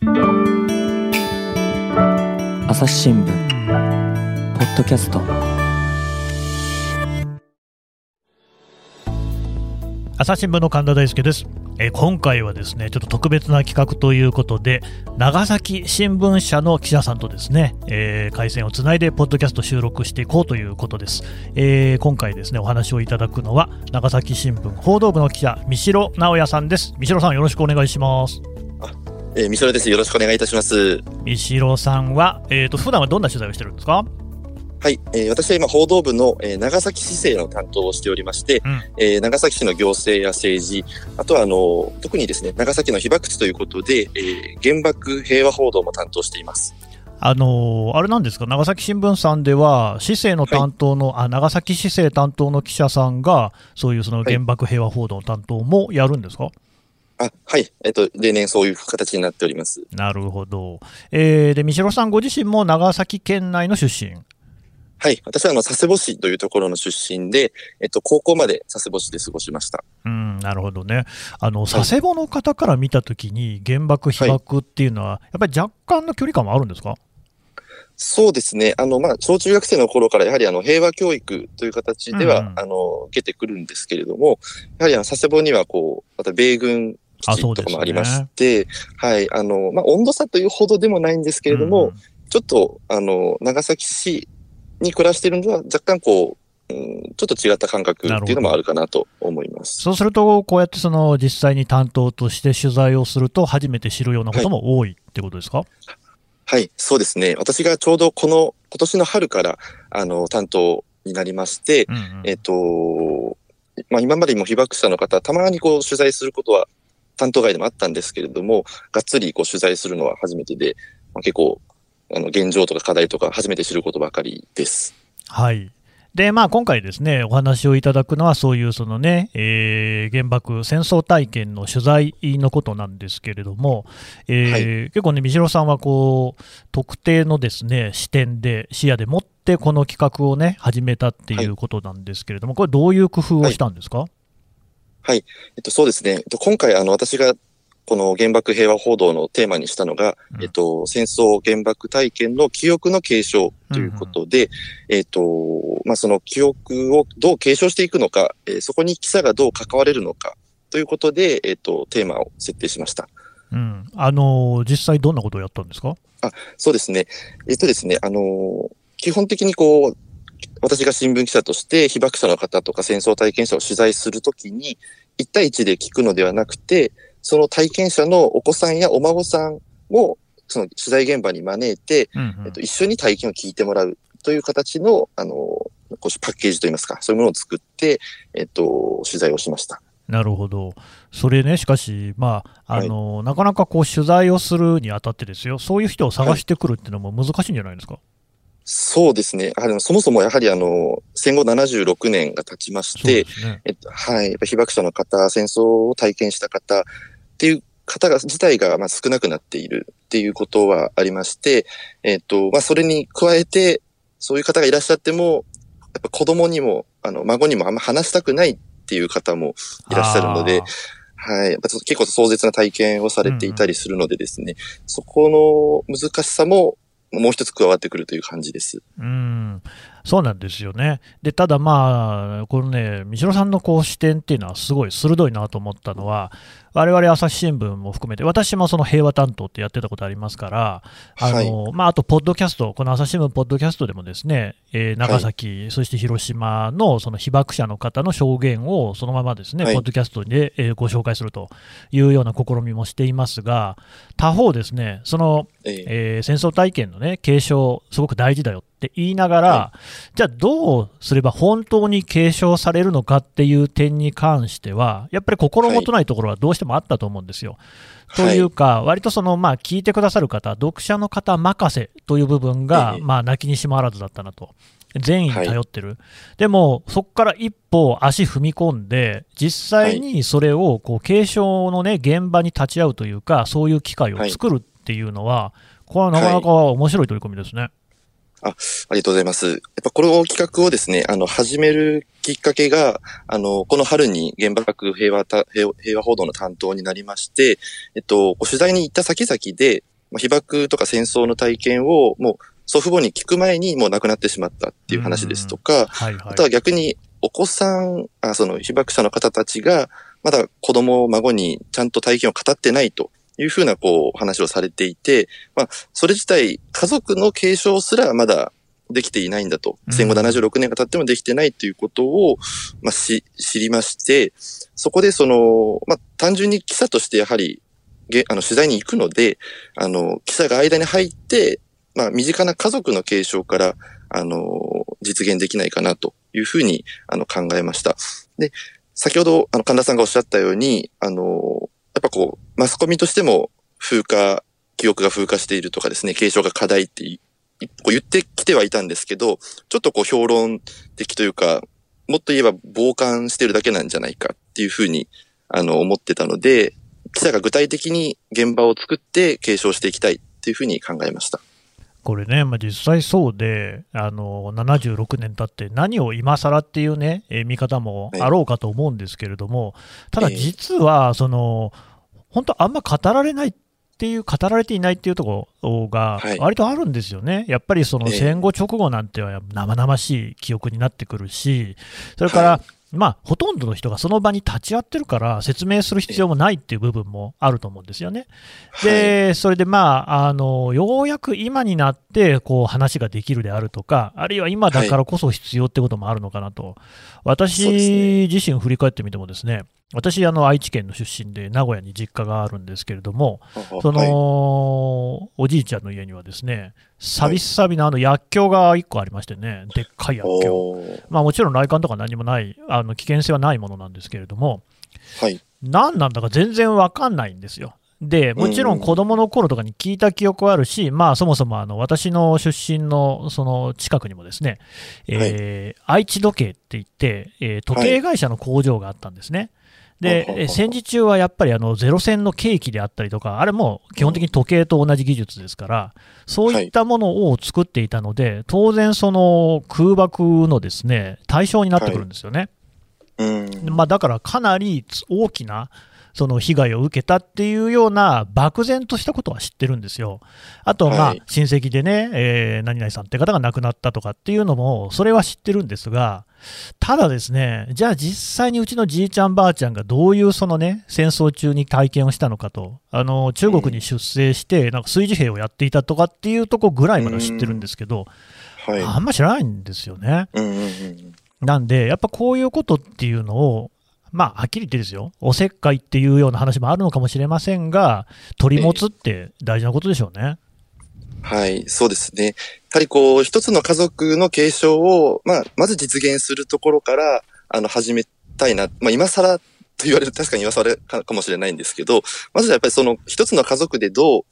朝日新聞ポッドキャスト。朝日新聞の神田大輔です。え今回はですねちょっと特別な企画ということで長崎新聞社の記者さんとですね、えー、回線をつないでポッドキャスト収録していこうということです、えー、今回ですねお話をいただくのは長崎新聞報道部の記者三代直也さんです。三代さんよろしくお願いします。えー、三代です。よろしくお願いいたします。三代さんは、えっ、ー、と、普段はどんな取材をしてるんですか？はい、えー、私は今報道部の、えー、長崎市政の担当をしておりまして、うん、えー、長崎市の行政や政治、あとはあの特にですね長崎の被爆地ということで、えー、原爆平和報道も担当しています。あのあれなんですか、長崎新聞さんでは、市政の担当の、はい、あ長崎市政担当の記者さんが、そういうその原爆平和報道の担当もやるんですか、はいあはい、えっと、例年そういう形になっております。なるほど。えー、で、三代さんご自身も長崎県内の出身？はい。私はあの、佐世保市というところの出身で、えっと、高校まで佐世保市で過ごしました。うん、なるほどね。あの、佐世保の方から見たときに、原爆、被爆っていうのは、はい、やっぱり若干の距離感もあるんですか？そうですね。あの、まあ、小中学生の頃からやはりあの、平和教育という形では、うん、あの、受けてくるんですけれども、やはりあの、佐世保にはこう、また米軍基地とかもありまして、ね、はい、あの、まあ、温度差というほどでもないんですけれども、うん、ちょっと、あの、長崎市に暮らしているのは若干こう、うん、ちょっと違った感覚っていうのもあるかなと思います。そうすると、こうやってその実際に担当として取材をすると、初めて知るようなことも多いってことですか、はい、はい、そうですね。私がちょうどこの、今年の春から、あの、担当になりまして、うんうん、えっ、と、まあ、今までも被爆者の方、たまにこう取材することは担当外でもあったんですけれども、がっつりこう取材するのは初めてで、まあ、結構あの現状とか課題とか初めて知ることばかりです。はい。でまあ、今回ですね、お話をいただくのは、そういうそのね、えー、原爆戦争体験の取材のことなんですけれども、えーはい、結構ね、三代さんはこう、特定のですね、視点で、視野でもってこの企画をね、始めたっていうことなんですけれども、これどういう工夫をしたんですか、はい、はい、えっと、そうですね。今回、あの、私がこの原爆平和報道のテーマにしたのが、うん、えっと、戦争原爆体験の記憶の継承ということで、うんうん、えっと、まあ、その記憶をどう継承していくのか、えー、そこに記者がどう関われるのかということで、えっと、テーマを設定しました。うん。あのー、実際どんなことをやったんですか？あ、そうですね。えっとですね、あのー、基本的にこう、私が新聞記者として被爆者の方とか戦争体験者を取材するときに、1対1で聞くのではなくて、その体験者のお子さんやお孫さんを、その取材現場に招いて、うんうん、えっと、一緒に体験を聞いてもらうという形の、あの、こうパッケージといいますか、そういうものを作って、えっと、取材をしました。なるほど、それね、しかし、まああの、はい、なかなかこう取材をするにあたってですよ、そういう人を探してくるっていうのも難しいんじゃないですか？はいそうですね。あのそもそもやはりあの、戦後76年が経ちまして、ね、えっと、はい。被爆者の方、戦争を体験した方っていう方が、自体がまあ少なくなっているっていうことはありまして、えっと、まあそれに加えて、そういう方がいらっしゃっても、やっぱ子供にも、あの、孫にもあんま話したくないっていう方もいらっしゃるので、はい。結構壮絶な体験をされていたりするのでですね、うん、そこの難しさももう一つ加わってくるという感じです。うんそうなんですよね。で、ただまあ、このね、三代さんのこう視点っていうのはすごい鋭いなと思ったのは、我々朝日新聞も含めて、私もその平和担当ってやってたことありますから、あの、はい、まあ、あと、ポッドキャスト、この朝日新聞ポッドキャストでもですね、えー、長崎、はい、そして広島のその被爆者の方の証言をそのままですね、はい、ポッドキャストで、えー、ご紹介するというような試みもしていますが、他方ですね、その、えー、戦争体験のね、継承、すごく大事だよって言いながら、はい、じゃあどうすれば本当に継承されるのかっていう点に関しては、やっぱり心もとないところはどうしてもあったと思うんですよ。はい、というか、割とその、まあ、聞いてくださる方、読者の方任せという部分が、まあ、泣きにしもあらずだったなと。善意に頼ってる、はい、でも、そこから一歩足踏み込んで、実際にそれをこう継承の、ね、現場に立ち会うというか、そういう機会を作るっていうのは、これはなかなか面白い取り組みですね。あありがとうございます。やっぱこの企画をですね、あの、始めるきっかけが、あの、この春に原爆平和た平和報道の担当になりまして、えっと、取材に行った先々で、被爆とか戦争の体験をもう祖父母に聞く前にもう亡くなってしまったっていう話ですとか、はいはい、あとは逆にお子さん、あその被爆者の方たちが、まだ子供、孫にちゃんと体験を語ってないというふうなこう話をされていて、まあ、それ自体家族の継承すらまだできていないんだと。戦後76年が経ってもできてないということを、まあ、し、知りまして、そこでその、まあ、単純に記者としてやはり、あの、取材に行くので、あの、記者が間に入って、まあ、身近な家族の継承から、あの、実現できないかなというふうに、あの、考えました。で、先ほど、あの、神田さんがおっしゃったように、あの、やっぱこう、マスコミとしても風化、記憶が風化しているとかですね、継承が課題って言ってきてはいたんですけど、ちょっとこう評論的というか、もっと言えば傍観してるだけなんじゃないかっていうふうに、あの、思ってたので、記者が具体的に現場を作って継承していきたいっていうふうに考えました。これね、まあ、実際そうで、あの76年経って何を今更っていうね、えー、見方もあろうかと思うんですけれども、ただ実は、その、本当、あんま語られないっていう、語られていないっていうところが、割とあるんですよね、はい、やっぱりその戦後直後なんては生々しい記憶になってくるし、それから、まあ、ほとんどの人がその場に立ち会ってるから説明する必要もないっていう部分もあると思うんですよね。で、はい、それでまあ、あの、ようやく今になってこう話ができるであるとか、あるいは今だからこそ必要ってこともあるのかなと。私自身振り返ってみてもですね、私、あの、愛知県の出身で、名古屋に実家があるんですけれども、その、はい、おじいちゃんの家にはですね、さびさびのあの薬莢が1個ありましてね、でっかい薬莢。まあもちろん来館とか何もない、あの危険性はないものなんですけれども、はい、何なんだか全然わかんないんですよ。で、もちろん子供の頃とかに聞いた記憶はあるし、まあそもそもあの私の出身のその近くにもですね、えー、愛知時計って言って、えー、時計会社の工場があったんですね。で、戦時中はやっぱりあのゼロ戦のケーキであったりとか、あれも基本的に時計と同じ技術ですから、そういったものを作っていたので、当然、その空爆のですね対象になってくるんですよね。まあ、だからかなり大きなその被害を受けたっていうような漠然としたことは知ってるんですよ。あと、まあ、親戚でね、えー、何々さんって方が亡くなったとかっていうのも、それは知ってるんですが、ただですね、じゃあ実際にうちのじいちゃんばあちゃんがどういうそのね、戦争中に体験をしたのかと、あの、中国に出征して、なんか炊事兵をやっていたとかっていうとこぐらいまで知ってるんですけど、はい、あんま知らないんですよね。なんで、やっぱこういうことっていうのを、まあ、はっきり言ってですよ、おせっかいっていうような話もあるのかもしれませんが、取り持つって大事なことでしょうね。はい、そうですね。やはりこう、一つの家族の継承を、まあ、まず実現するところから、あの、始めたいな。まあ、今更と言われる、確かに今更かかもしれないんですけど、まずやっぱりその一つの家族でどう、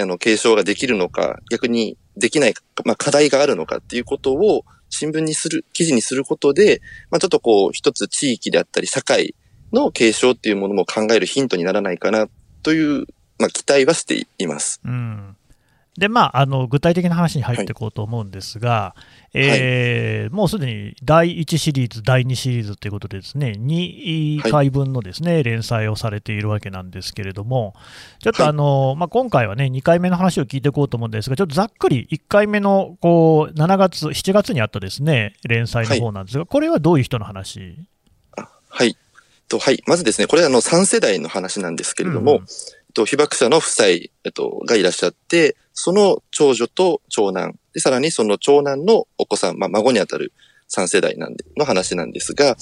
あの、継承ができるのか、逆にできない、まあ、課題があるのかっていうことを、新聞にする、記事にすることで、まあ、ちょっとこう、一つ地域であったり、社会の継承っていうものも考えるヒントにならないかなという、まあ、期待はしています。うんで、まあ、あの具体的な話に入ってい。こうと思うんですが、はい、えーはい、もうすでに第1シリーズ、第2シリーズということで、ですね2回分のですね、はい、連載をされているわけなんですけれども、ちょっとあの、まあ、今回はね、2回目の話を聞いていこうと思うんですが、ちょっとざっくり1回目のこう7月、7月にあったですね連載の方なんですが、これはどういう人の話？あはい。とはい、まずですね、これはあの3世代の話なんですけれども、うんと、被爆者の夫妻、えっと、がいらっしゃって、その長女と長男、で、さらにその長男のお子さん、まあ、孫にあたる3世代なんで、の話なんですが、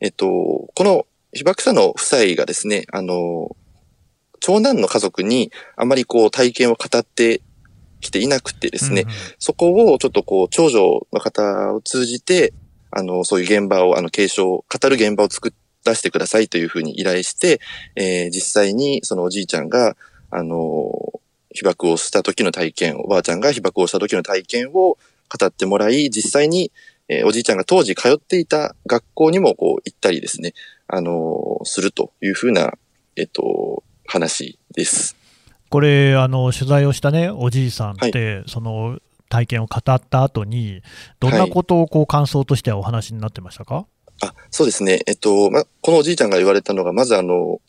えっと、この被爆者の夫妻がですね、あの、長男の家族にあまりこう体験を語ってきていなくてですね、うんうん、そこをちょっとこう長女の方を通じて、あの、そういう現場を、あの、継承、語る現場を作出してくださいというふうに依頼して、えー、実際にそのおじいちゃんが、あの、被爆をした時の体験、おばあちゃんが被爆をした時の体験を語ってもらい、実際に、えー、おじいちゃんが当時通っていた学校にもこう行ったりですね、あのするというふうな、えっと、話です。これ、あの、取材をしたね、おじいさんって、はい、その、体験を語った後に、どんなことをこう感想としてはお話になってましたか、あそうですね。えっと、ま、このおじいちゃんが言われたのが、まずあの、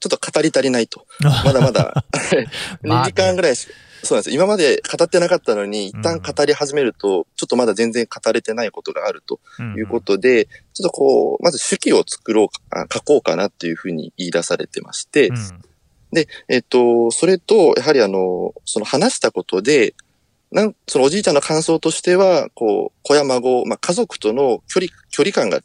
ちょっと語り足りないと。まだまだ2時間ぐらいし、そうなんです。今まで語ってなかったのに、一旦語り始めると、ちょっとまだ全然語れてないことがあるということで、うんうん、ちょっとこう、まず手記を作ろうか、書こうかなっていうふうに言い出されてまして、うん、で、えっと、それと、やはりあの、その話したことで、なんそのおじいちゃんの感想としては、こう、子や孫、まあ、家族との距離、距離感が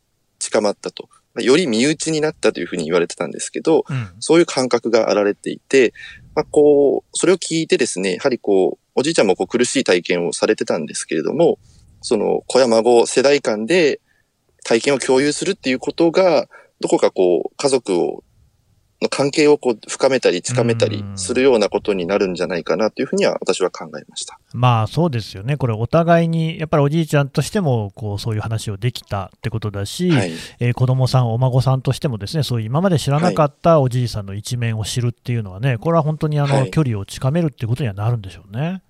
近まったと。より身内になったというふうに言われてたんですけど、うん、そういう感覚があられていて、まあ、こう、それを聞いてですね、やはりこう、おじいちゃんもこう苦しい体験をされてたんですけれども、その子や孫世代間で体験を共有するっていうことが、どこかこう、家族をの関係をこう深めたり、つかめたりするようなことになるんじゃないかなというふうには私は考えました。まあそうですよね、これ、お互いにやっぱりおじいちゃんとしてもこうそういう話をできたってことだし、はい。えー、子供さん、お孫さんとしてもですねそういう今まで知らなかったおじいさんの一面を知るっていうのはね、これは本当にあの、距離を近めるっていうことにはなるんでしょうね。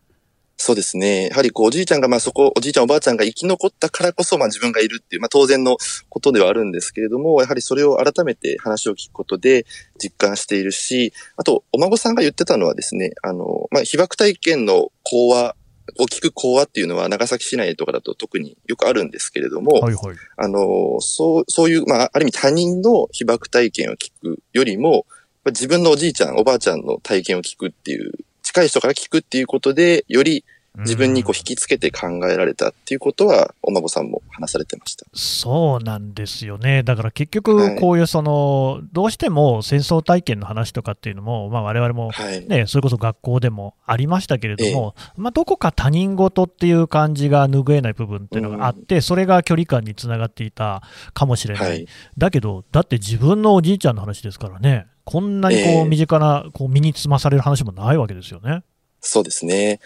そうですね。やはりこう、おじいちゃんが、まあそこ、おじいちゃんおばあちゃんが生き残ったからこそ、まあ自分がいるっていう、まあ当然のことではあるんですけれども、やはりそれを改めて話を聞くことで実感しているし、あと、お孫さんが言ってたのはですね、あの、まあ被爆体験の講話を聞く講話っていうのは長崎市内とかだと特によくあるんですけれども、はいはい、あの、そう、そういう、まあ、ある意味他人の被爆体験を聞くよりも、自分のおじいちゃん、おばあちゃんの体験を聞くっていう、近い人から聞くっていうことで、より自分にこう引きつけて考えられたっていうことは、お孫さんも話されてました。そうなんですよね、だから結局、こういうその、はい、どうしても戦争体験の話とかっていうのも、われわれもね、はい、それこそ学校でもありましたけれども、えまあ、どこか他人事っていう感じが拭えない部分っていうのがあって、うん、それが距離感につながっていたかもしれない、はい、だけど、だって自分のおじいちゃんの話ですからね、こんなにこう身近な、こう身につまされる話もないわけですよね。そうですね。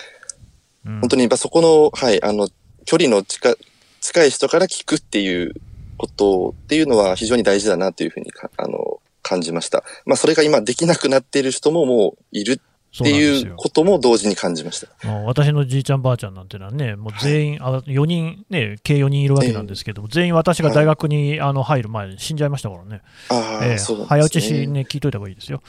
本当にやっぱそこの、はい、あの、距離の近、近い人から聞くっていうことっていうのは非常に大事だなというふうにあの、感じました。まあ、それが今できなくなっている人ももういるっていうことも同時に感じました。私のじいちゃんばあちゃんなんていうのはね、もう全員、はい、あ4人、ね、計4人いるわけなんですけども、えー、全員私が大学に、あの入る前に死んじゃいましたからね、えー、早打ちし、ね、聞いといた方がいいですよ。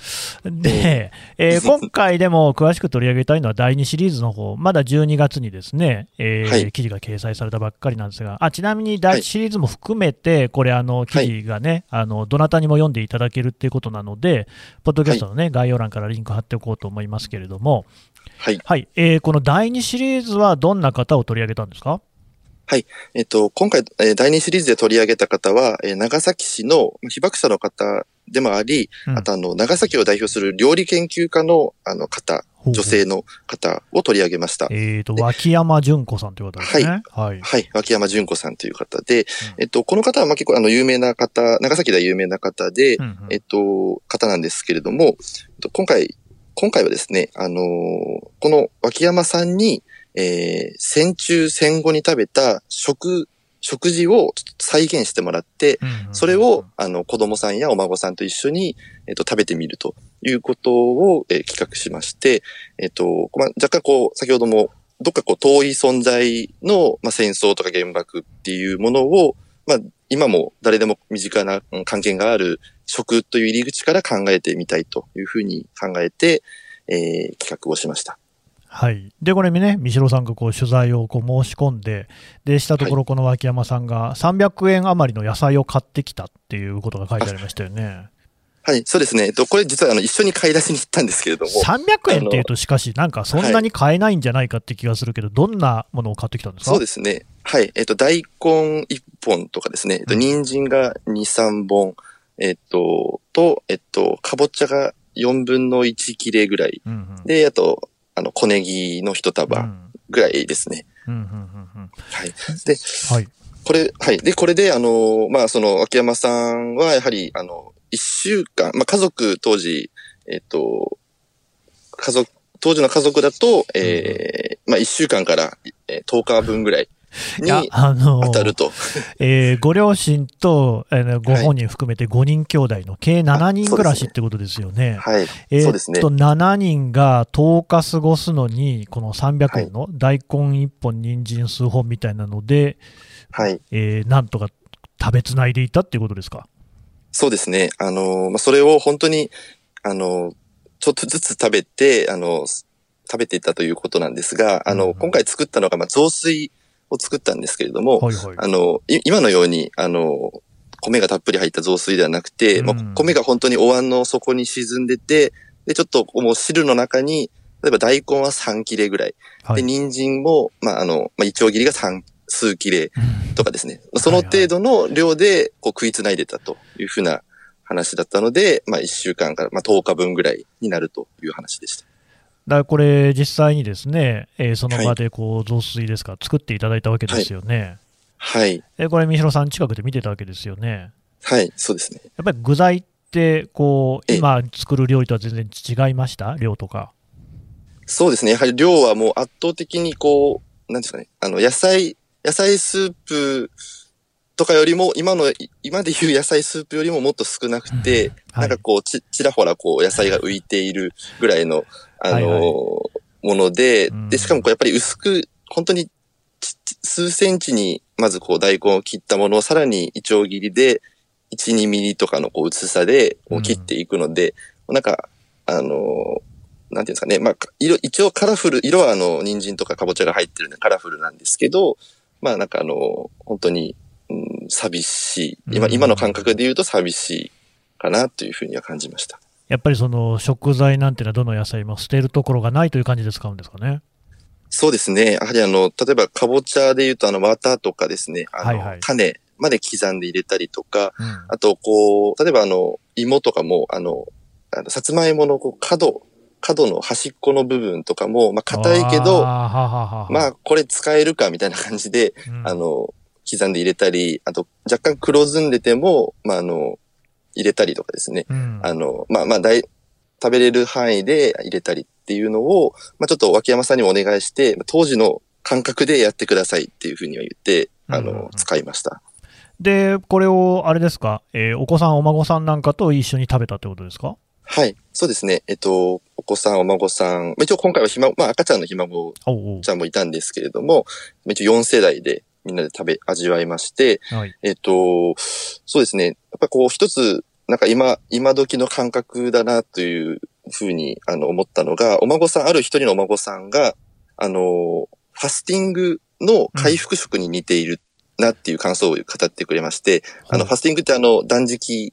で、えー、今回でも詳しく取り上げたいのは第2シリーズの方まだ12月にですね、えー、はい、記事が掲載されたばっかりなんですが、あちなみに第1シリーズも含めて、これ、あの記事がね、あの、どなたにも読んでいただけるっていうことなので、ポッドキャストのね、概要欄からリンク貼っておこうと思いますけれども、はい。はい。えー、この第2シリーズはどんな方を取り上げたんですか？はい。えっ、と、今回、えー、第2シリーズで取り上げた方は、えー、長崎市の被爆者の方でもあり、うん、あとあの、長崎を代表する料理研究家のあの方、女性の方を取り上げました。えっ、ー、と、脇山純子さんという方ですね。はい。はい。脇山純子さんという方で、うん、えっと、この方はまあ結構あの、有名な方、長崎では有名な方で、うんうん、えっと、方なんですけれども、今回、今回はですね、あのー、この脇山さんに、えー、戦中戦後に食べた食、食事を再現してもらって、それを、あの、子供さんやお孫さんと一緒に、えっ、ー、と、食べてみるということを、えー、企画しまして、えっ、ー、と、まあ、若干こう、先ほども、どっかこう、遠い存在の、まあ、戦争とか原爆っていうものを、まあ、今も誰でも身近な関係がある食という入り口から考えてみたいというふうに考えて、えー、企画をしました。はい、でこれね、三代さんがこう取材をこう申し込んで、でしたところ、この脇山さんが300円余りの野菜を買ってきたっていうことが書いてありましたよね。はい、そうですね。えっと、これ実はあの一緒に買い出しに行ったんですけれども。300円っていうと、しかし、なんかそんなに買えないんじゃないかって気がするけど、はい、どんなものを買ってきたんですか？そうですね。はい。えっと、大根1本とかですね、えっと、人参が2、3本、えっと、と、えっと、かぼちゃが4分の1切れぐらい。うんうん、で、あと、あの、小ネギの一束ぐらいですね。はい。で、はい。これ、はい。で、これで、あの、まあ、その、秋山さんは、やはり、あの、一週間、まあ、家族、当時、えっと、家族、当時の家族だと、ええー、まあ、一週間から、えー、10日分ぐらいに 当たると。えー、ご両親と、えー、ご本人含めて5人兄弟の計7人暮らしってことですよね。はい。えー、っと、7人が10日過ごすのに、この300円の大根1本、人参数本みたいなので、はい。えー、なんとか食べつないでいたっていうことですか？そうですね。あの、まあ、それを本当に、あの、ちょっとずつ食べて、あの、食べていたということなんですが、あの、今回作ったのが、まあ、雑炊を作ったんですけれども、はいはい、あの、今のように、あの、米がたっぷり入った雑炊ではなくて、うん、もう米が本当にお椀の底に沈んでて、で、ちょっともう汁の中に、例えば大根は3切れぐらい。はい、で、人参も、まあ、あの、まあ、一丁切りが3、数切れとかですね。うん、その程度の量で、こう、食いつないでたというふうな話だったので、まあ、1週間から、まあ、10日分ぐらいになるという話でした。だこれ、実際にですね、えー、その場でこう雑炊ですか、作っていただいたわけですよね。はい。えこれ、三代さん、近くで見てたわけですよね。はい、そうですね。やっぱり具材って、こう、今作る料理とは全然違いました？量とか。そうですね。やはり量はもう圧倒的にこう、なんですかね、あの、野菜、野菜スープとかよりも、今の、今で言う野菜スープよりももっと少なくて、うん。はい、なんかこうち、ちらほらこう野菜が浮いているぐらいの、あのはい。はい、もので、で、しかもこうやっぱり薄く、本当に数センチにまずこう大根を切ったものをさらにイチョウ切りで1、2ミリとかのこう薄さで切っていくので、うん、なんか、あの、なんていうんですかね。まあ、色、一応カラフル、色はあの、人参とかかぼちゃが入ってるんでカラフルなんですけど、まあなんかあの、本当にうん、寂しい。今、今の感覚で言うと寂しいかなというふうには感じました。やっぱりその食材なんていうのはどの野菜も捨てるところがないという感じで使うんですかね？そうですね。やはりあの、例えばかぼちゃで言うとあの、綿とかですね、あの、はいはい、種まで刻んで入れたりとか、うん、あとこう、例えばあの、芋とかも、あの、あのさつまいものこう角、角の端っこの部分とかも、まあ硬いけど、まあこれ使えるかみたいな感じで、うん、あの、刻んで入れたり、あと若干黒ずんでても、まあ、あの、入れたりとかですね。うん、あの、まあ、まあ、大、食べれる範囲で入れたりっていうのを、まあ、ちょっと脇山さんにお願いして、当時の感覚でやってくださいっていうふうには言って、あの、うんうん、使いました。で、これを、あれですか、えー、お子さん、お孫さんなんかと一緒に食べたってことですか？はい。そうですね。えっと、お子さん、お孫さん、一応今回はひま、まあ赤ちゃんのひ孫ちゃんもいたんですけれども、一応4世代でみんなで食べ、味わいまして、はい、えっ、と、そうですね。やっぱこう一つ、なんか今、今時の感覚だなというふうに、あの、思ったのが、お孫さん、ある一人のお孫さんが、あの、ファスティングの回復食に似ているなっていう感想を語ってくれまして、うん、あの、ファスティングってあの、断食、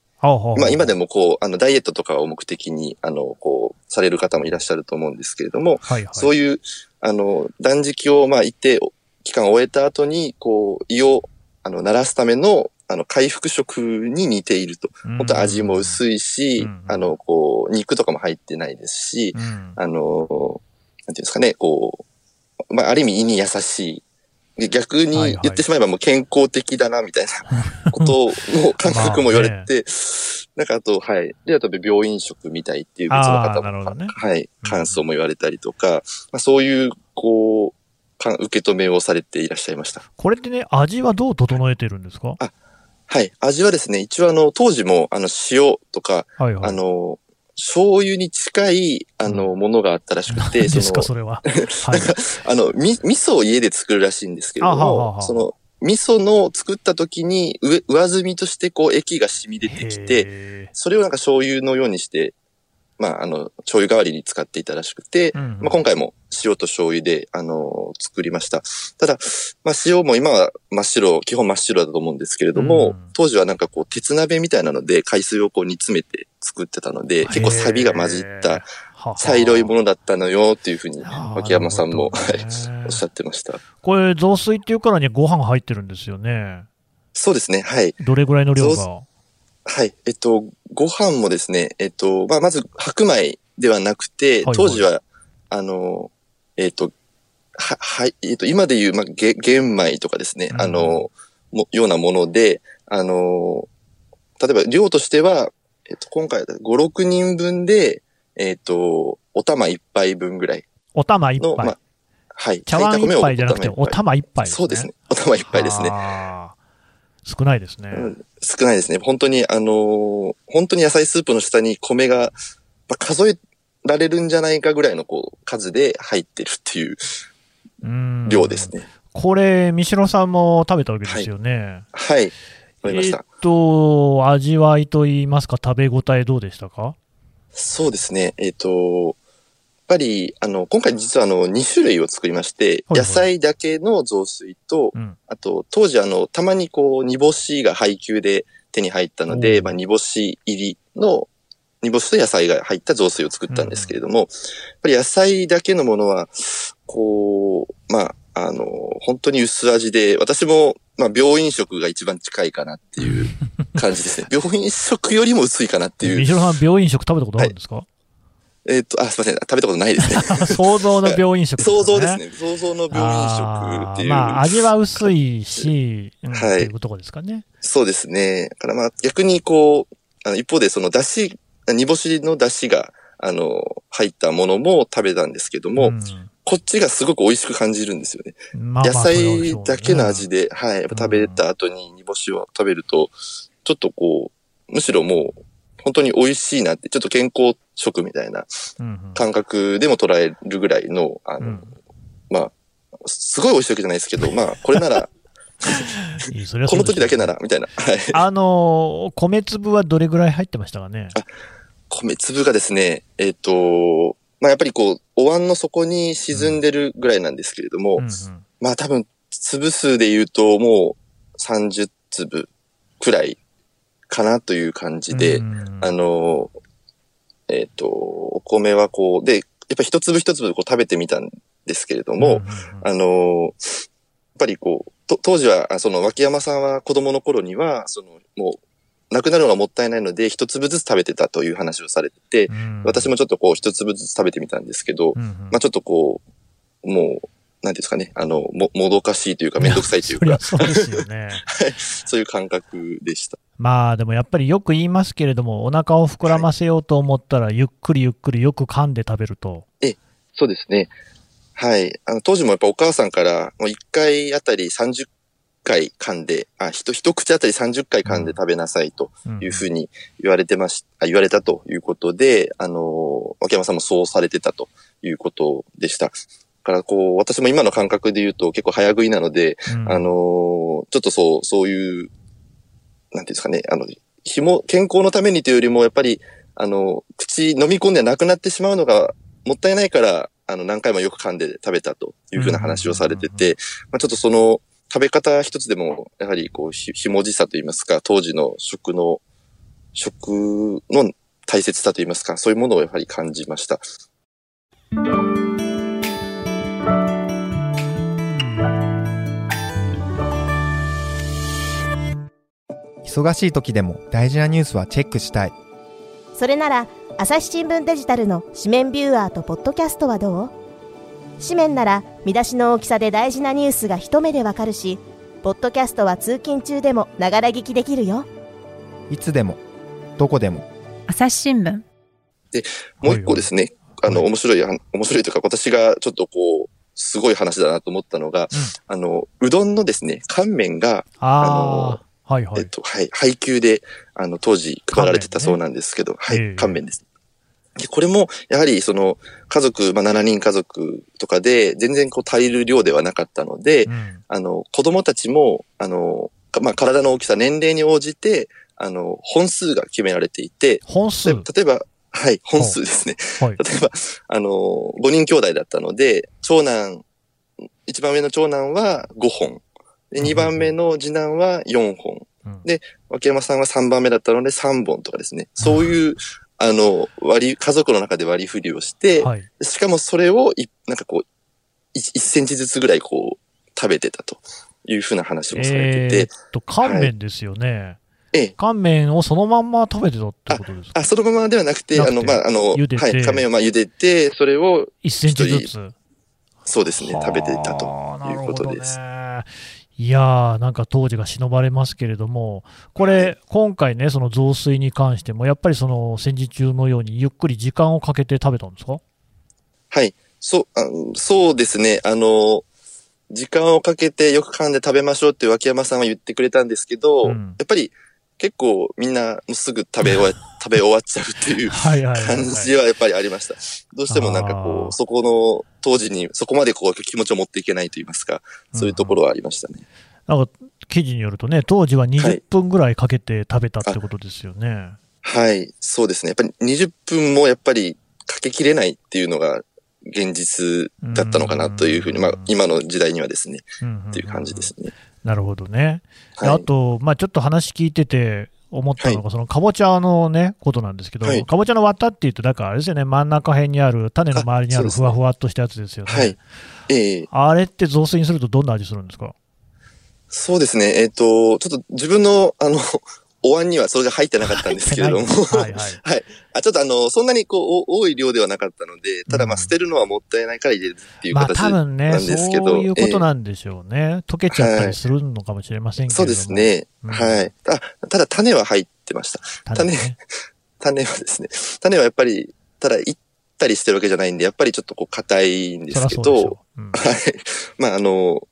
まあ今でもこう、あの、ダイエットとかを目的に、あの、こう、される方もいらっしゃると思うんですけれども、はいはい、そういう、あの、断食を、まあ、一定期間を終えた後に、こう、胃を、あの、鳴らすための、あの、回復食に似ていると。本当味も薄いし、あの、こう、肉とかも入ってないですし、あの、なんていうんですかね、こう、まあ、ある意味胃に優しい。逆に言ってしまえばもう健康的だな、みたいな ことの感覚も言われて、なんかあと、はい。で、あと病院食みたいっていう別の方も、ね、はい、感想も言われたりとか、まあ、そういう、こう、受け止めをされていらっしゃいました。これってね、味はどう整えてるんですか？あはい。味はですね、一応あの、当時も、あの、塩とか、はいはい、あの、醤油に近い、あの、ものがあったらしくて、そ ですか、それは。はい、あの、み、味噌を家で作るらしいんですけれども、ははその、味噌の作った時に上、上澄みとしてこう液が染み出てきて、それをなんか醤油のようにしてまあ、あの、醤油代わりに使っていたらしくて、うんうん、まあ、今回も塩と醤油で、あのー、作りました。ただ、まあ、塩も今は真っ白、基本真っ白だと思うんですけれども、うん、当時はなんかこう、鉄鍋みたいなので、海水をこう煮詰めて作ってたので、結構サビが混じった茶色いものだったのよっていうふうに、脇山さんも、はい、おっしゃってました。これ、雑炊っていうからにご飯入ってるんですよね。そうですね、はい。どれぐらいの量が？はい。えっと、ご飯もですね、えっと、まあ、まず白米ではなくて、当時は、あの、えっと、は、はい、えっと、今で言う、まあ、げ、玄米とかですね、うん、あの、も、ようなもので、あの、例えば量としては、えっと、今回は5、6人分で、えっと、お玉1杯分ぐらい。お玉1杯。まあ、はい。茶碗一杯じゃなくて、お玉一杯、ね、そうですね。お玉一杯ですね。少ないですね、うん、少ないですね。本当に、あのー、本当に野菜スープの下に米が、まあ、数えられるんじゃないかぐらいのこう数で入ってるっていう量ですね。これ、三代さんも食べたわけですよね。はい。はい、えっと、味わいといいますか、食べ応えどうでしたか？そうですね。えっ、ー、と、ぱり、あの、今回実はあの、2種類を作りまして、はいはい、野菜だけの雑炊と、うん、あと、当時あの、たまにこう、煮干しが配給で手に入ったので、まあ、煮干し入りの、煮干しと野菜が入った雑炊を作ったんですけれども、うん、やっぱり野菜だけのものは、こう、まあ、あの、本当に薄味で、私も、まあ、病院食が一番近いかなっていう感じですね。病院食よりも薄いかなっていう。西野さん、病院食食べたことあるんですか、はいえっ、と、あ、すみません。食べたことないですね。想像の病院食、ね、想像ですね。想像の病院食っていう。まあ、味は薄いし、はい。っていうところですかね。そうですね。だからまあ、逆にこう、あの一方でその出汁、煮干しの出汁が、あの、入ったものも食べたんですけども、うん、こっちがすごく美味しく感じるんですよね。まあまあ野菜だけの味で、ね、はい。やっぱ食べた後に煮干しを食べると、ちょっとこう、むしろもう、本当に美味しいなって、ちょっと健康食みたいな感覚でも捉えるぐらいの、あの、うん、まあ、すごい美味しいわけじゃないですけど、まあ、これなら、この時だけなら、みたいな。はい。あのー、米粒はどれぐらい入ってましたかね？米粒がですね、えっ、ー、と、まあやっぱりこう、お椀の底に沈んでるぐらいなんですけれども、うんうん。うん、まあ多分、粒数で言うともう30粒くらいかなという感じで、あの、えっ、ー、と、お米はこう、で、やっぱ一粒一粒こう食べてみたんですけれども、あの、やっぱりこう、当時は、その脇山さんは子供の頃には、その、もう、なくなるのがもったいないので、一粒ずつ食べてたという話をされてて、うん、私もちょっとこう、一粒ずつ食べてみたんですけど、うんうん、まあちょっとこう、もう、なんですかね、あの、も、もどかしいというか、めんどくさいというか。そうですよね。そういう感覚でした。まあでもやっぱりよく言いますけれども、お腹を膨らませようと思ったら、ゆっくりゆっくりよく噛んで食べると。え、そうですね。はい。あの、当時もやっぱお母さんから、もう1回あたり30回噛んで、あ、一、一口あたり30回噛んで食べなさいというふうに言われてまし、あ、言われたということで、あの、脇山さんもそうされてたということでした。からこう、私も今の感覚で言うと結構早食いなので、うん、あの、ちょっとそう、そういう、なんていうんですかね、あの、紐、健康のためにというよりも、やっぱり、あの、口飲み込んでなくなってしまうのがもったいないから、あの、何回もよく噛んで食べたというふうな話をされてて、まあちょっとその、食べ方一つでも、やはりこう、ひ、ひもじさといいますか、当時の食の、食の大切さといいますか、そういうものをやはり感じました。忙しい時でも大事なニュースはチェックしたい。それなら、朝日新聞デジタルの紙面ビューアーとポッドキャストはどう？紙面なら見出しの大きさで大事なニュースが一目でわかるし、ポッドキャストは通勤中でもながら聞きできるよ。いつでも、どこでも。朝日新聞。で、もう一個ですね、はいはい、あの、面白い、面白いというか、私がちょっとこう、すごい話だなと思ったのが、うん、あの、うどんのですね、乾麺が、あの、はいはい。えっと、はい、配給で、あの、当時配られてたそうなんですけど、ね、はい、乾麺です。で、これも、やはり、その、家族、まあ、7人家族とかで、全然こう、足りる量ではなかったので、うん、あの、子供たちも、あの、まあ、体の大きさ、年齢に応じて、あの、本数が決められていて、本数例えば、はい、本数ですね。はい、例えば、あの、5人兄弟だったので、長男、一番上の長男は5本。で、2番目の次男は4本。うん、で、脇山さんは3番目だったので3本とかですね。そういう、あの、割り、家族の中で割り振りをして、はい、しかもそれをい、なんかこう、1, 1センチずつぐらいこう、食べてたというふうな話もされてて。えー、と、乾麺ですよね。はいええ。乾麺をそのまんま食べてたってことですか？あそのままではなくて、あの、まあ、あの、はい、乾麺をまあ茹でて、それを、1センチずつ。そうですね、食べていたということです。いやー、なんか当時が忍ばれますけれども、これ、今回ね、その雑炊に関しても、やっぱりその戦時中のようにゆっくり時間をかけて食べたんですか？はい、そう、あそうですね。あの、時間をかけてよく噛んで食べましょうって脇山さんは言ってくれたんですけど、うん。やっぱり結構みんなもうすぐ食べ終わ 食べ終わっちゃうっていうはいはいはいはい感じはやっぱりありました。どうしてもなんかこう、そこの当時にそこまでこう気持ちを持っていけないと言いますか、そういうところはありましたね。なんか記事によるとね、当時は20分ぐらいかけて食べたってことですよね。はい、そうですね。やっぱり20分もやっぱりかけきれないっていうのが現実だったのかなというふうに、うんまあ今の時代にはですね、うんうんうんっていう感じですね。なるほどね。ではいあと、まあ、ちょっと話聞いてて思ったのが、そのかぼちゃのね、ことなんですけど、はいかぼちゃの綿っていうと、だからあれですよね、真ん中辺にある、種の周りにあるふわふわっとしたやつですよね。はい。ええあれって雑炊にするとどんな味するんですか？そうですね。えっ、と、ちょっと自分の、あの、お椀にはそれが入ってなかったんですけれども、はいはい。はい。あ、ちょっとあの、そんなにこう、お多い量ではなかったので、ただまあ、うん捨てるのはもったいないから入れるっていうまあ形多分ね、なんですけどそういうことなんでしょうね。溶けちゃったりするのかもしれませんけれども。そうです。ね。うんはい。あ、ただ種は入ってました。種ね。種はですね、種はやっぱり、ただ、いったりしてるわけじゃないんで、やっぱりちょっとこう、硬いんですけど。うんはい。まあ、あの、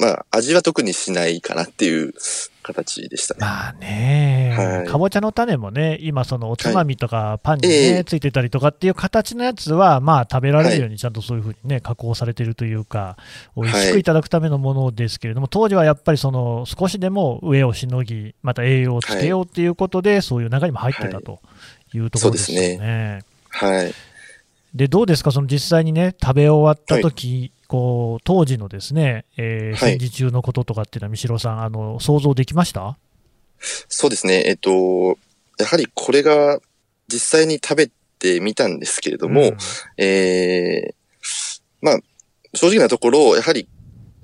まあ、味は特にしないかなっていう形でしたね。まあね、はい。かぼちゃの種もね、今、そのおつまみとかパンにね、ええついてたりとかっていう形のやつは、まあ食べられるようにちゃんとそういうふうにね、加工されてるというか、美味しくいただくためのものですけれども、当時はやっぱりその少しでも上をしのぎ、また栄養をつけようっていうことで、そういう中にも入ってたというところですよね。はい。で、どうですか、その実際にね、食べ終わった時、こう、当時のですね、えーはい。戦時中のこととかっていうのは、三代さん、あの、想像できました？そうですね。えっと、やはりこれが実際に食べてみたんですけれども、うん。えーまあ、正直なところ、やはり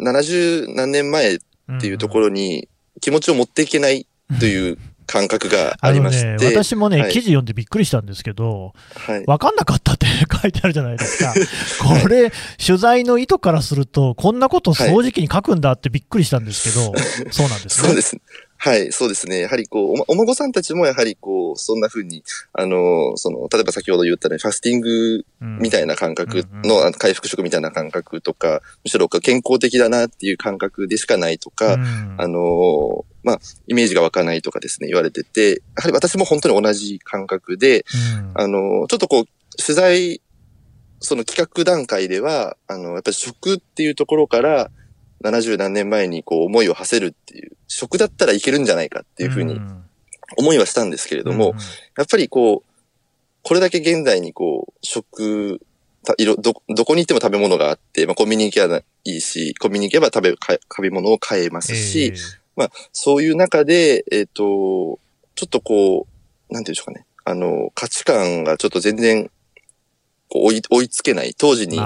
70何年前っていうところに気持ちを持っていけないという感覚がありまして、ね、私もね、はい記事読んでびっくりしたんですけど、はい。分かんなかったって書いてあるじゃないですか。これ、取材の意図からすると、こんなこと正直に書くんだってびっくりしたんですけど、そうなんですね。そうです。はい、そうですね。やはりこう、お孫さんたちもやはりこう、そんな風に、あの、その、例えば先ほど言ったように、ファスティングうんみたいな感覚うんうん回復食みたいな感覚とか、むしろ健康的だなっていう感覚でしかないとか、うんあの、まあ、イメージが湧かないとかですね、言われてて、やはり私も本当に同じ感覚で、うん。あの、ちょっとこう、取材、その企画段階では、あの、やっぱり食っていうところから、70何年前にこう思いを馳せるっていう、食だったらいけるんじゃないかっていうふうにん。思いはしたんですけれども、うんやっぱりこう、これだけ現代にこう、食、たいろ、ど、どこに行っても食べ物があって、まあコンビニ行けばいいし、コンビニ行けば食べ、か食べ物を買えますし、まあそういう中で、えっ、と、ちょっとこう、なんていうんでしょうかね。あの、価値観がちょっと全然、こう追い、追いつけない。当時に。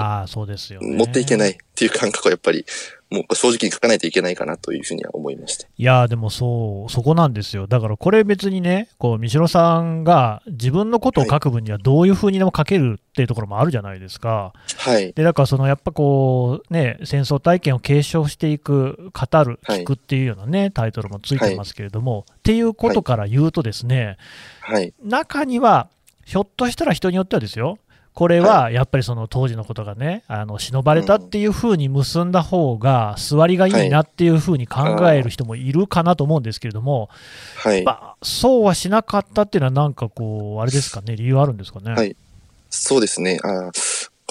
持っていけないっていう感覚はやっぱり、もう正直に書かないといけないかなというふうには思いました。いやーでもそう、そこなんですよ。だからこれ別にね、こう、三代さんが自分のことを書く分にはどういうふうにでも書けるっていうところもあるじゃないですか。はい。で、だからそのやっぱこう、ね、戦争体験を継承していく、語る、はい聞くっていうようなね、タイトルもついてますけれども、っていうことから言うとですね、はい。中には、ひょっとしたら人によってはですよ、これはやっぱりその当時のことがね、あの忍ばれたっていうふうに結んだ方が、座りがいいなっていうふうに考える人もいるかなと思うんですけれども、はい。まあ、そうはしなかったっていうのは、なんかこう、あれですかね、理由あるんですかね？はいそうですね。あ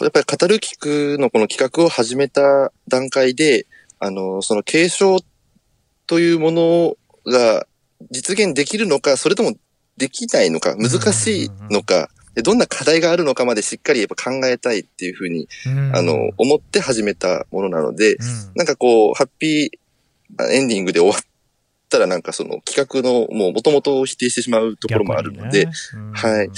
やっぱり語る聞くのこの企画を始めた段階で、あの、その継承というものが実現できるのか、それともできないのか、難しいのか、でどんな課題があるのかまでしっかりやっぱ考えたいっていうふうに、うん。あの、思って始めたものなので、うん。なんかこう、ハッピーエンディングで終わったらなんかその企画のもう元々を否定してしまうところもあるので、ねうんはい。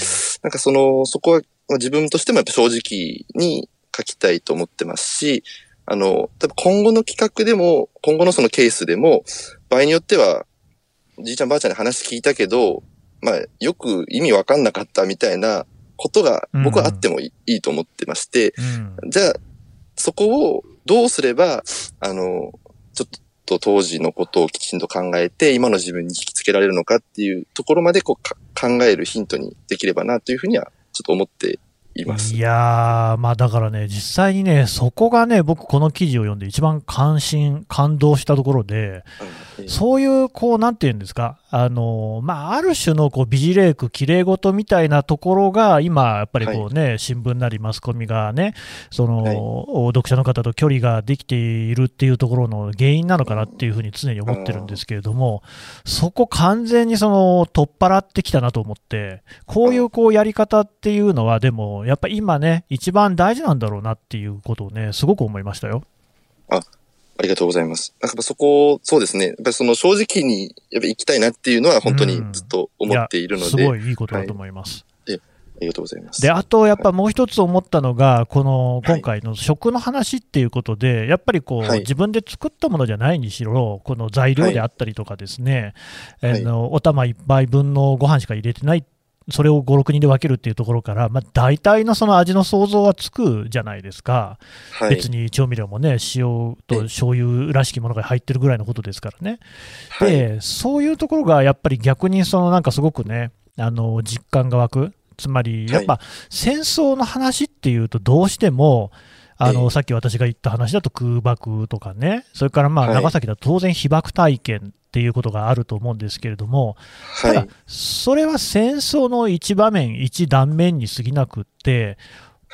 なんかその、そこはまあ自分としてもやっぱ正直に書きたいと思ってますし、あの、多分今後の企画でも、今後のそのケースでも、場合によっては、じいちゃんばあちゃんに話聞いたけど、まあ、よく意味わかんなかったみたいなことが僕はあってもいい,、と思ってまして、うん。じゃあ、そこをどうすれば、あの、ちょっと当時のことをきちんと考えて、今の自分に引きつけられるのかっていうところまでこうか考えるヒントにできればなというふうには、ちょっと思っています。いやー、まあだからね、実際にね、そこがね、僕この記事を読んで一番関心、感動したところで、そういう、こう、なんていうんですか、あの、まあ、ある種のこう美辞麗句、綺麗事みたいなところが、今、やっぱりこうね、はい、新聞なりマスコミがね、その、はい、読者の方と距離ができているっていうところの原因なのかなっていうふうに常に思ってるんですけれども、そこ完全にその、取っ払ってきたなと思って、こういうこうやり方っていうのは、でも、やっぱ今ね、一番大事なんだろうなっていうことをね、すごく思いましたよ。あありがとうございます。なんかそこ、そうですね。やっぱりその正直にやっぱ行きたいなっていうのは本当にずっと思っているので。すごいいいことだと思います。はい、ありがとうございます。で、あと、やっぱもう一つ思ったのが、この、今回の食の話っていうことで、やっぱりこう、はい、自分で作ったものじゃないにしろ、この材料であったりとかですね、はい、あの、お玉一杯分のご飯しか入れてないっそれを5、6人で分けるっていうところから、まあ、大体のその味の想像はつくじゃないですか、はい、別に調味料もね、塩と醤油らしきものが入ってるぐらいのことですからね、はい、でそういうところがやっぱり逆にそのなんかすごくね、あの実感が湧く、つまりやっぱ戦争の話っていうと、どうしても、あの、さっき私が言った話だと空爆とかね、それからまあ長崎だと当然被爆体験っていうことがあると思うんですけれども、ただ、それは戦争の一場面、一断面に過ぎなくって、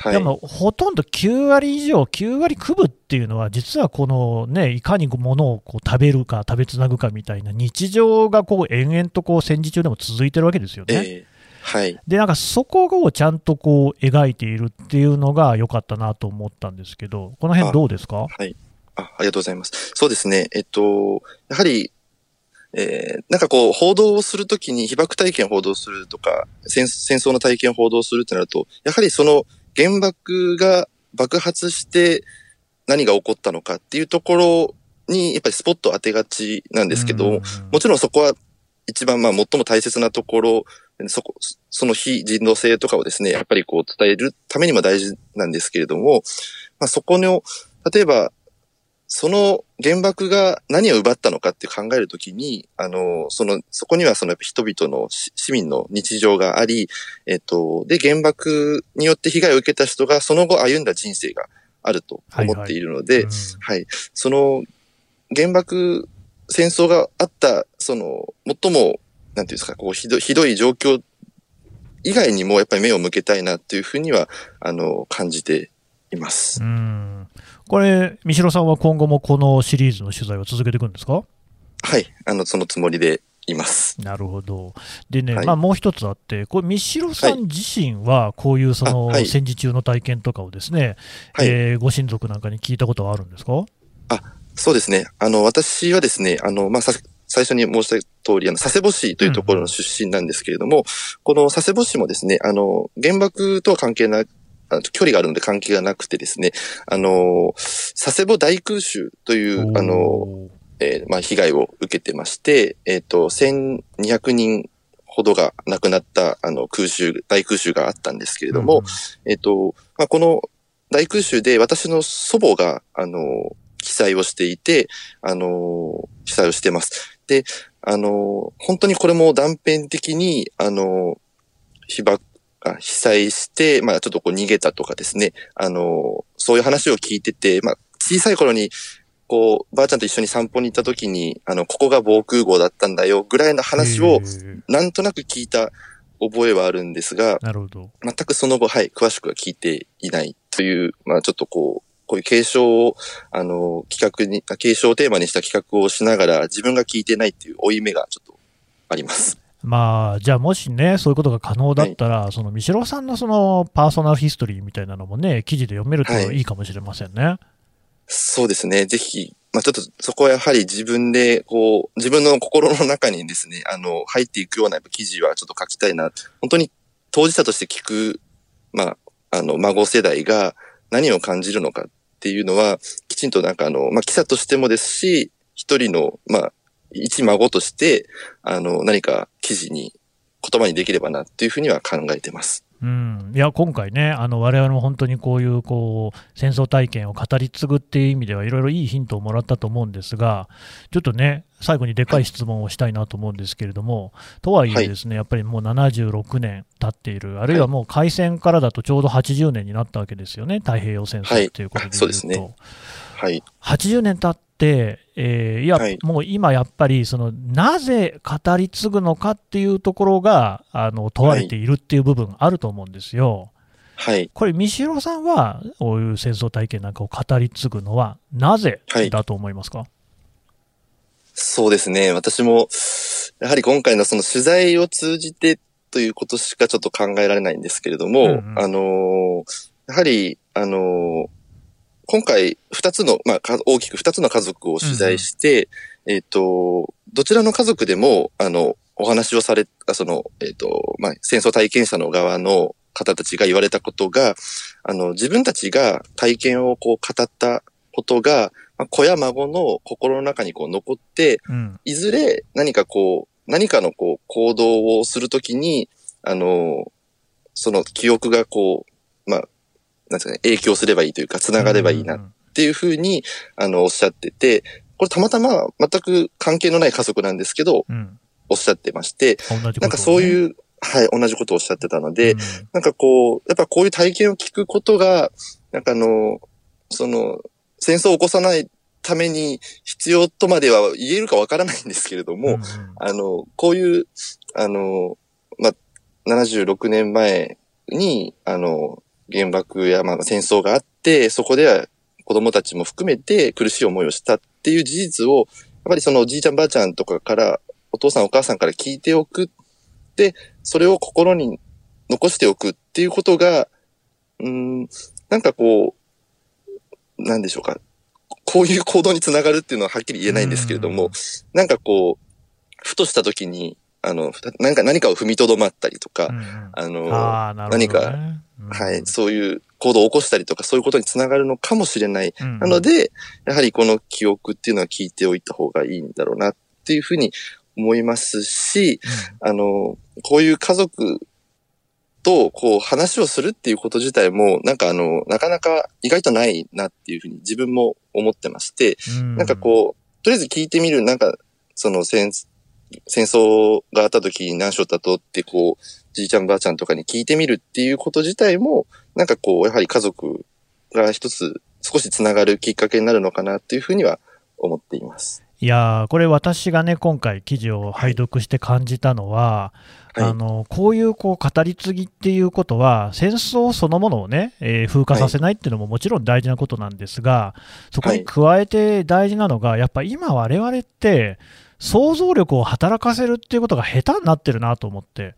でもほとんど9割以上、9割区分っていうのは、実はこのね、いかに物をこう食べるか、食べつなぐかみたいな日常がこう延々とこう戦時中でも続いてるわけですよね。えーはい、でなんかそこをちゃんとこう描いているっていうのが良かったなと思ったんですけど、この辺どうですか？はいあ。ありがとうございます。そうですね、えっと、やはり、えー、なんかこう、報道をするときに被爆体験を報道するとか戦、戦争の体験を報道するってなると、やはりその原爆が爆発して何が起こったのかっていうところに、やっぱりスポット当てがちなんですけど、もちろんそこは一番まあ最も大切なところそこ、その非人道性とかをですね、やっぱりこう伝えるためにも大事なんですけれども、まあ、そこの、例えば、その原爆が何を奪ったのかって考えるときに、あの、その、そこにはその人々の市民の日常があり、えっと、で、原爆によって被害を受けた人がその後歩んだ人生があると思っているので、はい、はいはい、その原爆戦争があった、その、最もなんていうんですか、こうひどひどい状況以外にもやっぱり目を向けたいなっていうふうには、あの、感じています。うんこれ、三代さんは今後もこのシリーズの取材を続けていくんですか？はい、あの、そのつもりでいます。なるほど。でね、はい、まあもう一つあって、これ、三代さん自身は、こういうその戦時中の体験とかをですね、はい、えー、ご親族なんかに聞いたことはあるんですか？あ、そうですね。あの、私はですね、あの、まあ、さ、最初に申した通り、あの、佐世保市というところの出身なんですけれども、うん、この佐世保市もですね、あの、原爆とは関係な距離があるので関係がなくてですね、あの、佐世保大空襲という、あの、えー、まあ、被害を受けてまして、えっ、ー、と、1200人ほどが亡くなった、あの、空襲、大空襲があったんですけれども、うん、えっ、ー、と、まあ、この大空襲で私の祖母が、あの、記載をしていて、あの、記載をしてます。で、あの、本当にこれも断片的に、あの、被爆、被災して、まあちょっとこう逃げたとかですね、あの、そういう話を聞いてて、まあ小さい頃に、こう、ばあちゃんと一緒に散歩に行った時に、あの、ここが防空壕だったんだよ、ぐらいの話を、なんとなく聞いた覚えはあるんですが、なるほど。全くその後、はい、詳しくは聞いていないという、まあちょっとこう、こういう継承を、あの、企画に、継承をテーマにした企画をしながら、自分が聞いてないっていう負い目がちょっとあります。まあ、じゃあもしね、そういうことが可能だったら、はい、その、三代さんのその、パーソナルヒストリーみたいなのもね、記事で読めるといいかもしれませんね。はい、そうですね。ぜひ、まあちょっとそこはやはり自分で、こう、自分の心の中にですね、あの、入っていくような記事はちょっと書きたいな。本当に当事者として聞く、まあ、あの、孫世代が何を感じるのかっていうのは、きちんとなんかあの、まあ、記者としてもですし、一人の、まあ、一孫として、あの、何か記事に言葉にできればなっていうふうには考えてます。うん、いや今回ね、あの我々も本当にこういうこう戦争体験を語り継ぐっていう意味では、いろいろいいヒントをもらったと思うんですが、ちょっとね、最後にでかい質問をしたいなと思うんですけれども、とはいえ、ですね、やっぱりもう76年経っている、あるいはもう開戦からだとちょうど80年になったわけですよね、太平洋戦争とい。うことでいうと。そうですね。はい、80年経って、えー、いや、はい、もう今やっぱりその、なぜ語り継ぐのかっていうところがあの問われているっていう部分あると思うんですよ。はい、これ、三代さんは、こういう戦争体験なんかを語り継ぐのは、なぜだと思いますか、はい、そうですね、私も、やはり今回のその取材を通じてということしかちょっと考えられないんですけれども、うんうん、あのやはり、あの今回、二つの、まあ、大きく二つの家族を取材して、うん、えっ、と、どちらの家族でも、あの、お話をされた、その、えっ、ー、と、まあ、戦争体験者の側の方たちが言われたことが、あの、自分たちが体験をこう語ったことが、まあ、子や孫の心の中にこう残って、うん、いずれ何かこう、何かのこう行動をするときに、あの、その記憶がこう、まあ、なんですかね、影響すればいいというか、繋がればいいなっていうふうに、あの、おっしゃってて、これたまたま全く関係のない家族なんですけど、うん、おっしゃってまして、ね、なんかそういう、はい、同じことをおっしゃってたので、うん、なんかこう、やっぱこういう体験を聞くことが、なんかあの、その、戦争を起こさないために必要とまでは言えるかわからないんですけれども、うん、あの、こういう、あの、ま76年前に、あの、原爆やまあ戦争があって、そこでは子供たちも含めて苦しい思いをしたっていう事実を、やっぱりそのおじいちゃんばあちゃんとかから、お父さんお母さんから聞いておく。で、それを心に残しておくっていうことが、うん、なんかこう、なんでしょうか。こういう行動につながるっていうのははっきり言えないんですけれども、んなんかこう、ふとした時に、あの、なんか何かを踏みとどまったりとか、あの、あね、何か、はい、そういう行動を起こしたりとか、そういうことにつながるのかもしれない。うん、なので、やはりこの記憶っていうのは聞いておいた方がいいんだろうなっていうふうに思いますし、うん、あの、こういう家族と、こう、話をするっていうこと自体も、なんかあの、なかなか意外とないなっていうふうに自分も思ってまして、うん、なんかこう、とりあえず聞いてみる、なんか、その戦、戦争があった時に何章だとってこう、じいちゃんばあちゃんとかに聞いてみるっていうこと自体も、なんかこう、やはり家族が一つ少しつながるきっかけになるのかなっていうふうには思っています。いやこれ私がね、今回記事を拝読して感じたのは、はい、あのこういうこう語り継ぎっていうことは、戦争そのものをね、えー、風化させないっていうのももちろん大事なことなんですが、そこに加えて大事なのが、やっぱ今、われわれって、想像力を働かせるっていうことが下手になってるなと思って、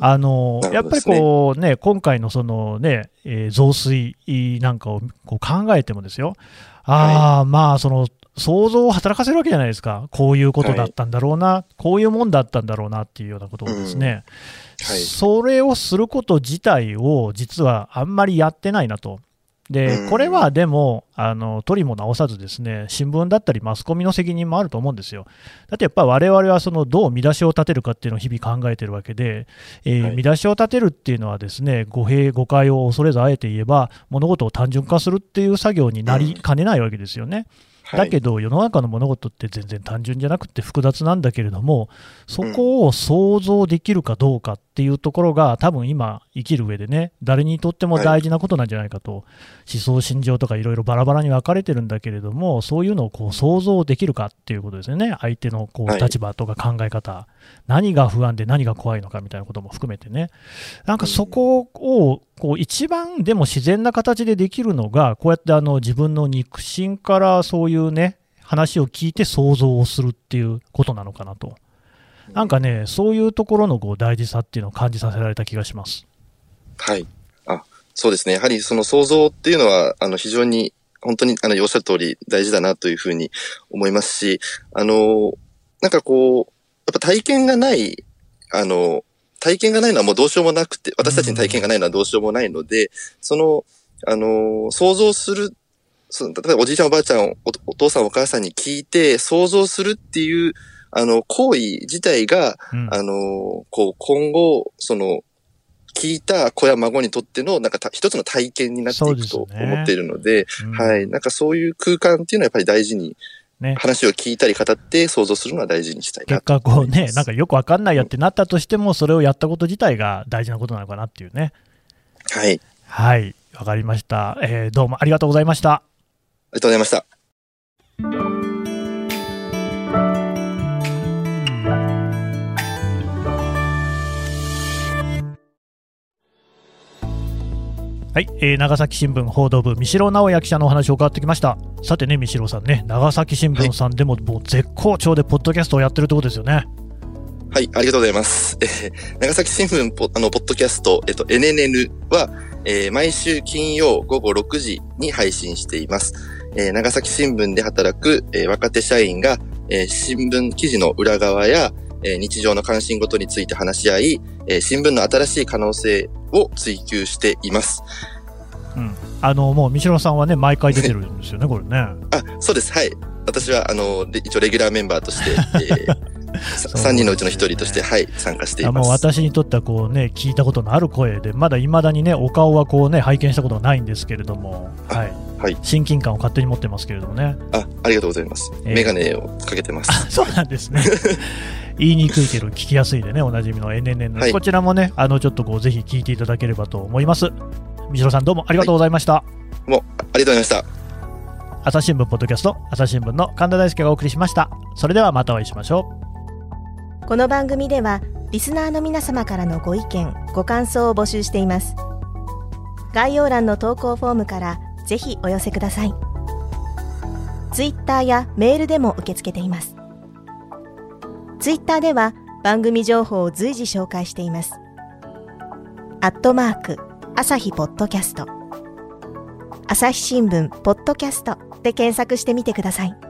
あの、やっぱりこうね、今回のそのね、えー、増水なんかをこう考えてもですよ、ああ、はい、まあ、その、想像を働かせるわけじゃないですか、こういうことだったんだろうな、はい、こういうもんだったんだろうなっていうようなことをですね、はい、それをすること自体を実はあんまりやってないなと。で、これはでも、あの、取りも直さずですね、新聞だったりマスコミの責任もあると思うんですよ。だってやっぱり我々はその、どう見出しを立てるかっていうのを日々考えてるわけで、えーはい、見出しを立てるっていうのはですね、語弊、誤解を恐れずあえて言えば、物事を単純化するっていう作業になりかねないわけですよね。だけど、世の中の物事って全然単純じゃなくて複雑なんだけれども、そこを想像できるかどうかっていうところが、多分今、生きる上でね、誰にとっても大事なことなんじゃないかと、思想、心情とかいろいろバラバラに分かれてるんだけれども、そういうのをこう想像できるかっていうことですよね、相手のこう立場とか考え方、何が不安で何が怖いのかみたいなことも含めてね、なんかそこをこう一番でも自然な形でできるのが、こうやってあの自分の肉親からそういうね、話を聞いて想像をするっていうことなのかなと。なんかね、そういうところのこう大事さっていうのを感じさせられた気がします。はい。あ、そうですね。やはりその想像っていうのは、あの、非常に、本当に、あの、おっしゃる通り大事だなというふうに思いますし、あの、なんかこう、やっぱ体験がない、あの、体験がないのはもうどうしようもなくて、私たちに体験がないのはどうしようもないので、その、あの、想像する、その例えばおじいちゃんおばあちゃんお、お父さんお母さんに聞いて想像するっていうあの、行為自体が、うんあの、こう、今後、その、聞いた子や孫にとっての、なんかた一つの体験になっていくと思っているので、うんはい。なんかそういう空間っていうのはやっぱり大事に、ね話を聞いたり語って想像するのは大事にしたいな結と果、こうね。なんかよくわかんないやってなったとしても、それをやったこと自体が大事なことなのかなっていうね。はい。はい、わかりました、えーどうもありがとうございました。ありがとうございました。はい、えー長崎新聞報道部、三代直也記者のお話を伺ってきました。さてね、三代さんね、長崎新聞さんでももう絶好調で、ポッドキャストをやってるってことですよね。はい、ありがとうございます。え ー長崎新聞ポ、あの、ポッドキャスト、えっと、NNN は、えー毎週金曜午後6時に配信しています。えー長崎新聞で働く、えー若手社員が、えー新聞記事の裏側や、えー日常の関心事について話し合い、えー新聞の新しい可能性を追求しています。うん、あのもう三代さんはね、毎回出てるんですよね、これね。あ、そうです。はい。私は、あの、で一応レギュラーメンバーとして、えー さそう3人のうちの1人として、はい、参加していあます。もう私にとってはこう、ね、聞いたことのある声で、まだいまだにね、お顔はこう、ね、拝見したことがないんですけれども、はいはい親近感を勝手に持ってますけれどもね。あ、ありがとうございます。えーメガネをかけてます。あそうなんですね。言いにくいけど聞きやすいでね、おなじみの NNN、はいこちらもね、あのちょっとこうぜひ聞いていただければと思います。三代さん、どうもありがとうございました。もう、ありがとうございました。朝日新聞ポッドキャスト、朝日新聞の神田大輔がお送りしました。それではまたお会いしましょう。この番組ではリスナーの皆様からのご意見ご感想を募集しています概要欄の投稿フォームからぜひお寄せください。ツイッターやメールでも受け付けています。ツイッターでは番組情報を随時紹介しています。アットマーク朝日ポッドキャスト。朝日新聞ポッドキャストで検索してみてください。